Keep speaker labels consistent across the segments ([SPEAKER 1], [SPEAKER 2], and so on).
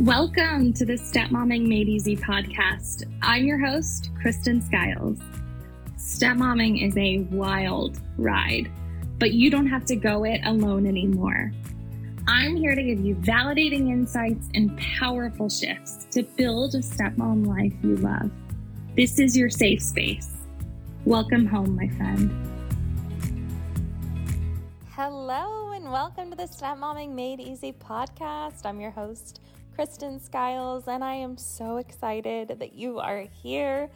[SPEAKER 1] Welcome to the Stepmomming Made Easy podcast. I'm your host, Kristen Skiles. Stepmomming is a wild ride, but you don't have to go it alone anymore. I'm here to give you validating insights and powerful shifts to build a stepmom life you love. This is your safe space. Welcome home, my friend.
[SPEAKER 2] Hello, and welcome to the Stepmomming Made Easy podcast. I'm your host, Kristen Skiles, and I am so excited that you are here.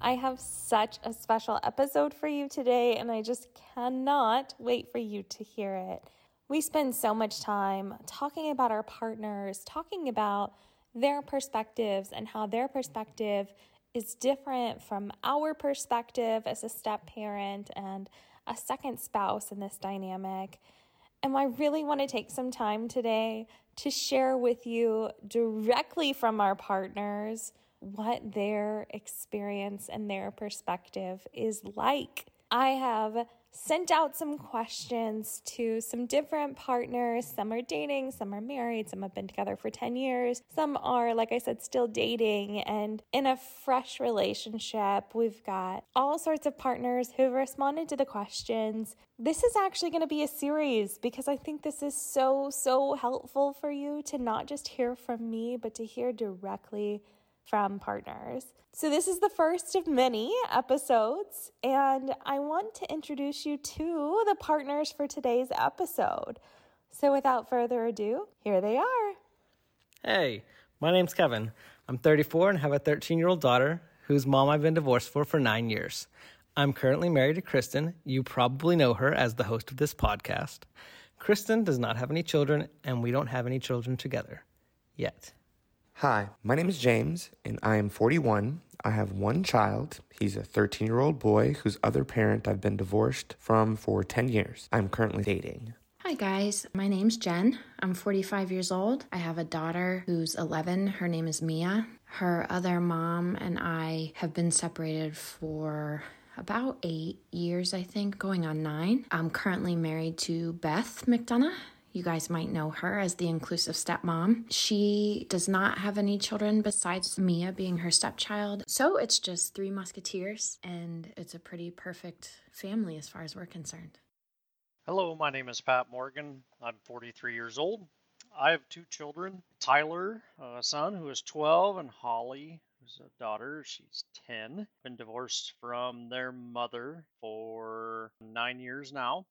[SPEAKER 2] I have such a special episode for you today, and I just cannot wait for you to hear it. We spend so much time talking about our partners, talking about their perspectives and how their perspective is different from our perspective as a step parent and a second spouse in this dynamic. And I really want to take some time today to share with you directly from our partners what their experience and their perspective is like. I have sent out some questions to some different partners. Some are dating, some are married, some have been together for 10 years, some are, like I said, still dating and in a fresh relationship. We've got all sorts of partners who have responded to the questions. This is actually going to be a series because I think this is so, so helpful for you to not just hear from me, but to hear directly from partners. So, this is the first of many episodes, and I want to introduce you to the partners for today's episode. So, without further ado, here they are.
[SPEAKER 3] Hey, my name's Kevin. I'm 34 and have a 13 year old daughter whose mom I've been divorced for for nine years. I'm currently married to Kristen. You probably know her as the host of this podcast. Kristen does not have any children, and we don't have any children together yet.
[SPEAKER 4] Hi, my name is James, and I am 41. I have one child. He's a 13 year old boy whose other parent I've been divorced from for 10 years. I'm currently dating.
[SPEAKER 5] Hi, guys. My name's Jen. I'm 45 years old. I have a daughter who's 11. Her name is Mia. Her other mom and I have been separated for about eight years, I think, going on nine. I'm currently married to Beth McDonough. You guys might know her as the inclusive stepmom. She does not have any children besides Mia being her stepchild. So it's just three musketeers, and it's a pretty perfect family as far as we're concerned.
[SPEAKER 6] Hello, my name is Pat Morgan. I'm 43 years old. I have two children Tyler, a son who is 12, and Holly, who's a daughter. She's 10. Been divorced from their mother for nine years now.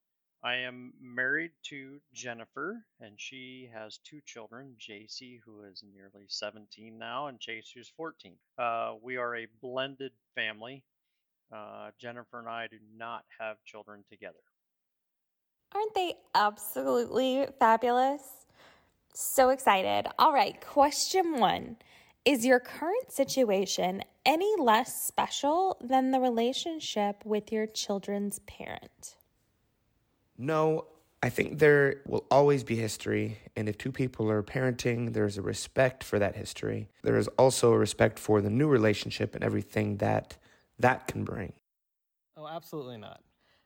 [SPEAKER 6] I am married to Jennifer, and she has two children JC, who is nearly 17 now, and Chase, who's 14. Uh, we are a blended family. Uh, Jennifer and I do not have children together.
[SPEAKER 2] Aren't they absolutely fabulous? So excited. All right, question one Is your current situation any less special than the relationship with your children's parent?
[SPEAKER 4] No, I think there will always be history, and if two people are parenting, there's a respect for that history. There is also a respect for the new relationship and everything that that can bring.
[SPEAKER 3] Oh, absolutely not.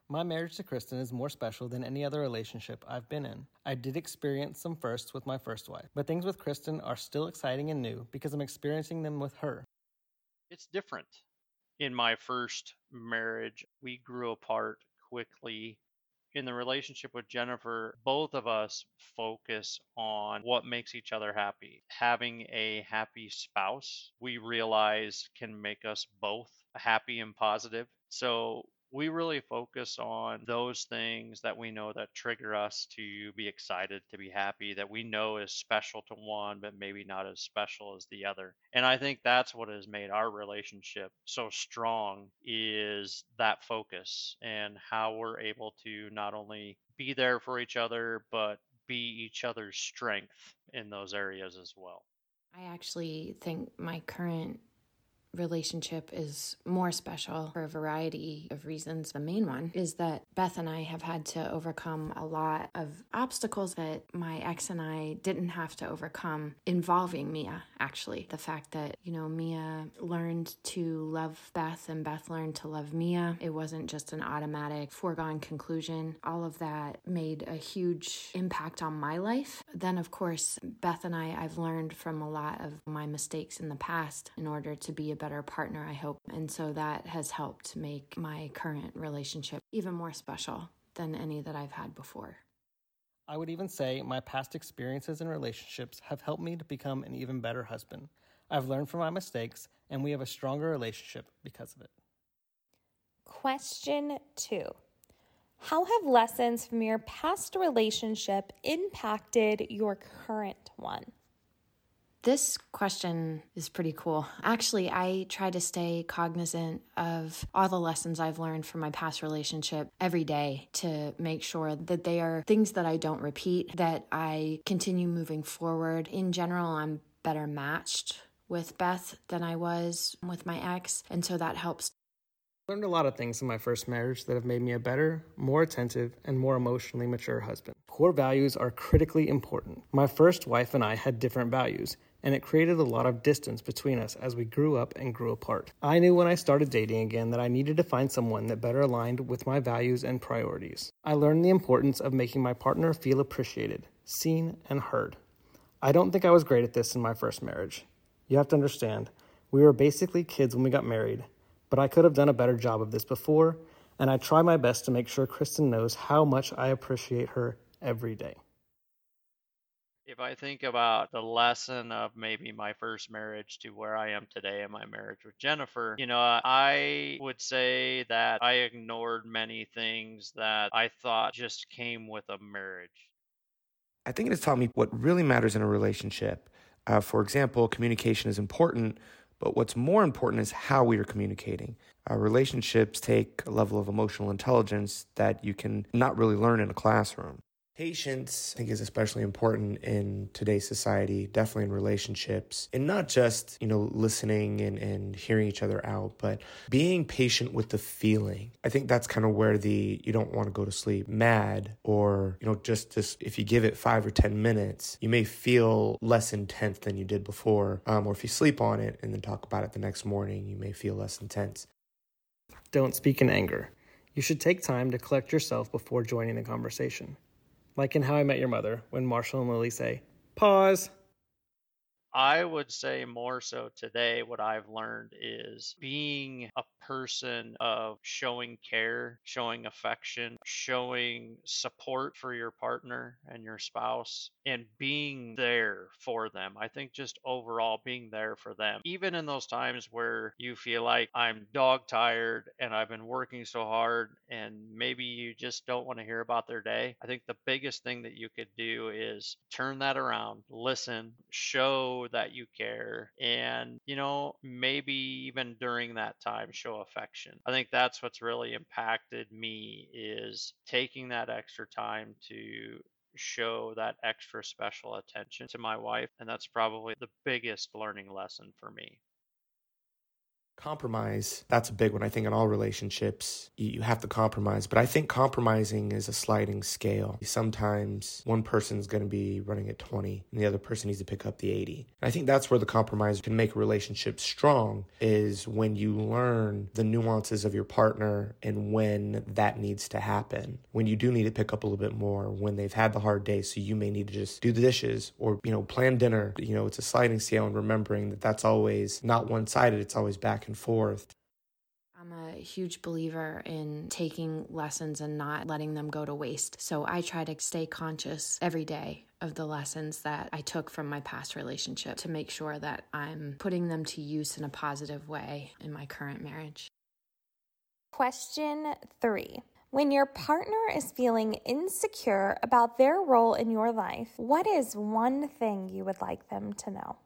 [SPEAKER 3] My marriage to Kristen is more special than any other relationship I've been in. I did experience some firsts with my first wife, but things with Kristen are still exciting and new because I'm experiencing them with her.
[SPEAKER 6] It's different. In my first marriage, we grew apart quickly in the relationship with Jennifer, both of us focus on what makes each other happy. Having a happy spouse, we realize can make us both happy and positive. So we really focus on those things that we know that trigger us to be excited, to be happy, that we know is special to one, but maybe not as special as the other. And I think that's what has made our relationship so strong is that focus and how we're able to not only be there for each other, but be each other's strength in those areas as well.
[SPEAKER 5] I actually think my current relationship is more special for a variety of reasons. The main one is that Beth and I have had to overcome a lot of obstacles that my ex and I didn't have to overcome involving Mia, actually. The fact that, you know, Mia learned to love Beth and Beth learned to love Mia. It wasn't just an automatic foregone conclusion. All of that made a huge impact on my life. Then, of course, Beth and I, I've learned from a lot of my mistakes in the past in order to be a better partner, I hope. And so that has helped make my current relationship even more special than any that I've had before.
[SPEAKER 3] I would even say my past experiences and relationships have helped me to become an even better husband. I've learned from my mistakes, and we have a stronger relationship because of it.
[SPEAKER 2] Question two How have lessons from your past relationship impacted your current one?
[SPEAKER 5] This question is pretty cool. Actually, I try to stay cognizant of all the lessons I've learned from my past relationship every day to make sure that they are things that I don't repeat, that I continue moving forward. In general, I'm better matched with Beth than I was with my ex, and so that helps.
[SPEAKER 3] Learned a lot of things in my first marriage that have made me a better, more attentive, and more emotionally mature husband. Core values are critically important. My first wife and I had different values, and it created a lot of distance between us as we grew up and grew apart. I knew when I started dating again that I needed to find someone that better aligned with my values and priorities. I learned the importance of making my partner feel appreciated, seen, and heard. I don't think I was great at this in my first marriage. You have to understand, we were basically kids when we got married, but I could have done a better job of this before, and I try my best to make sure Kristen knows how much I appreciate her every day.
[SPEAKER 6] If I think about the lesson of maybe my first marriage to where I am today in my marriage with Jennifer, you know, I would say that I ignored many things that I thought just came with a marriage.
[SPEAKER 4] I think it has taught me what really matters in a relationship. Uh, for example, communication is important, but what's more important is how we are communicating. Uh, relationships take a level of emotional intelligence that you can not really learn in a classroom. Patience, I think, is especially important in today's society, definitely in relationships, and not just, you know, listening and, and hearing each other out, but being patient with the feeling. I think that's kind of where the you don't want to go to sleep mad, or, you know, just, just if you give it five or 10 minutes, you may feel less intense than you did before. Um, or if you sleep on it and then talk about it the next morning, you may feel less intense.
[SPEAKER 3] Don't speak in anger. You should take time to collect yourself before joining the conversation like in How I Met Your Mother, when Marshall and Lily say, Pause.
[SPEAKER 6] I would say more so today, what I've learned is being a person of showing care, showing affection, showing support for your partner and your spouse, and being there for them. I think just overall being there for them, even in those times where you feel like I'm dog tired and I've been working so hard, and maybe you just don't want to hear about their day. I think the biggest thing that you could do is turn that around, listen, show that you care, and, you know, maybe even during that time, show affection. I think that's what's really impacted me is taking that extra time to show that extra special attention to my wife and that's probably the biggest learning lesson for me
[SPEAKER 4] Compromise, that's a big one. I think in all relationships, you have to compromise. But I think compromising is a sliding scale. Sometimes one person's going to be running at 20 and the other person needs to pick up the 80. And I think that's where the compromise can make a relationship strong is when you learn the nuances of your partner and when that needs to happen. When you do need to pick up a little bit more, when they've had the hard day, so you may need to just do the dishes or, you know, plan dinner. You know, it's a sliding scale and remembering that that's always not one sided, it's always back and forth.
[SPEAKER 5] I'm a huge believer in taking lessons and not letting them go to waste. So I try to stay conscious every day of the lessons that I took from my past relationship to make sure that I'm putting them to use in a positive way in my current marriage.
[SPEAKER 2] Question three. When your partner is feeling insecure about their role in your life, what is one thing you would like them to know?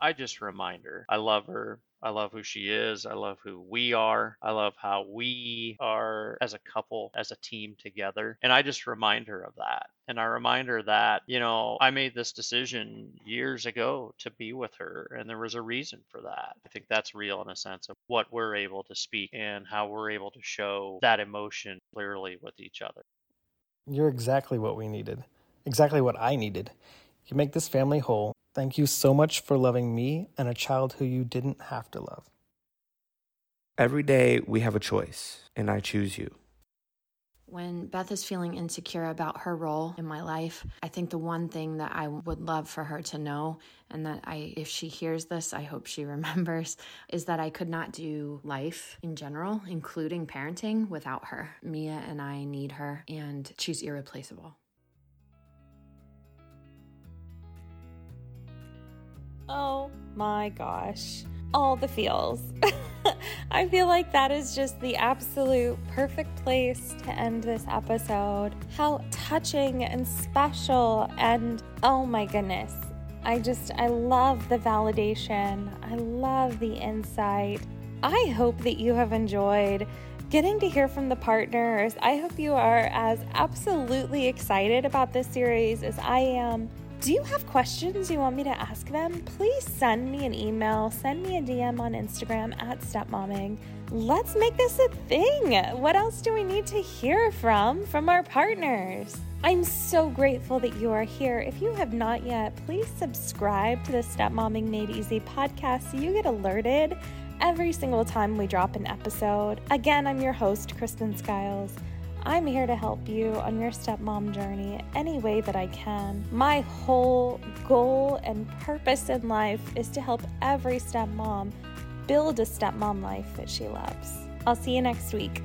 [SPEAKER 6] I just remind her I love her. I love who she is. I love who we are. I love how we are as a couple, as a team together. And I just remind her of that. And I remind her that, you know, I made this decision years ago to be with her, and there was a reason for that. I think that's real in a sense of what we're able to speak and how we're able to show that emotion clearly with each other.
[SPEAKER 3] You're exactly what we needed, exactly what I needed. You make this family whole. Thank you so much for loving me and a child who you didn't have to love.
[SPEAKER 4] Every day we have a choice, and I choose you.
[SPEAKER 5] When Beth is feeling insecure about her role in my life, I think the one thing that I would love for her to know, and that I, if she hears this, I hope she remembers, is that I could not do life in general, including parenting, without her. Mia and I need her, and she's irreplaceable.
[SPEAKER 2] Oh my gosh. All the feels. I feel like that is just the absolute perfect place to end this episode. How touching and special, and oh my goodness. I just, I love the validation. I love the insight. I hope that you have enjoyed getting to hear from the partners. I hope you are as absolutely excited about this series as I am. Do you have questions you want me to ask them? Please send me an email, send me a DM on Instagram at stepmomming. Let's make this a thing. What else do we need to hear from from our partners? I'm so grateful that you are here. If you have not yet, please subscribe to the Stepmomming Made Easy podcast so you get alerted every single time we drop an episode. Again, I'm your host, Kristen Skiles. I'm here to help you on your stepmom journey any way that I can. My whole goal and purpose in life is to help every stepmom build a stepmom life that she loves. I'll see you next week.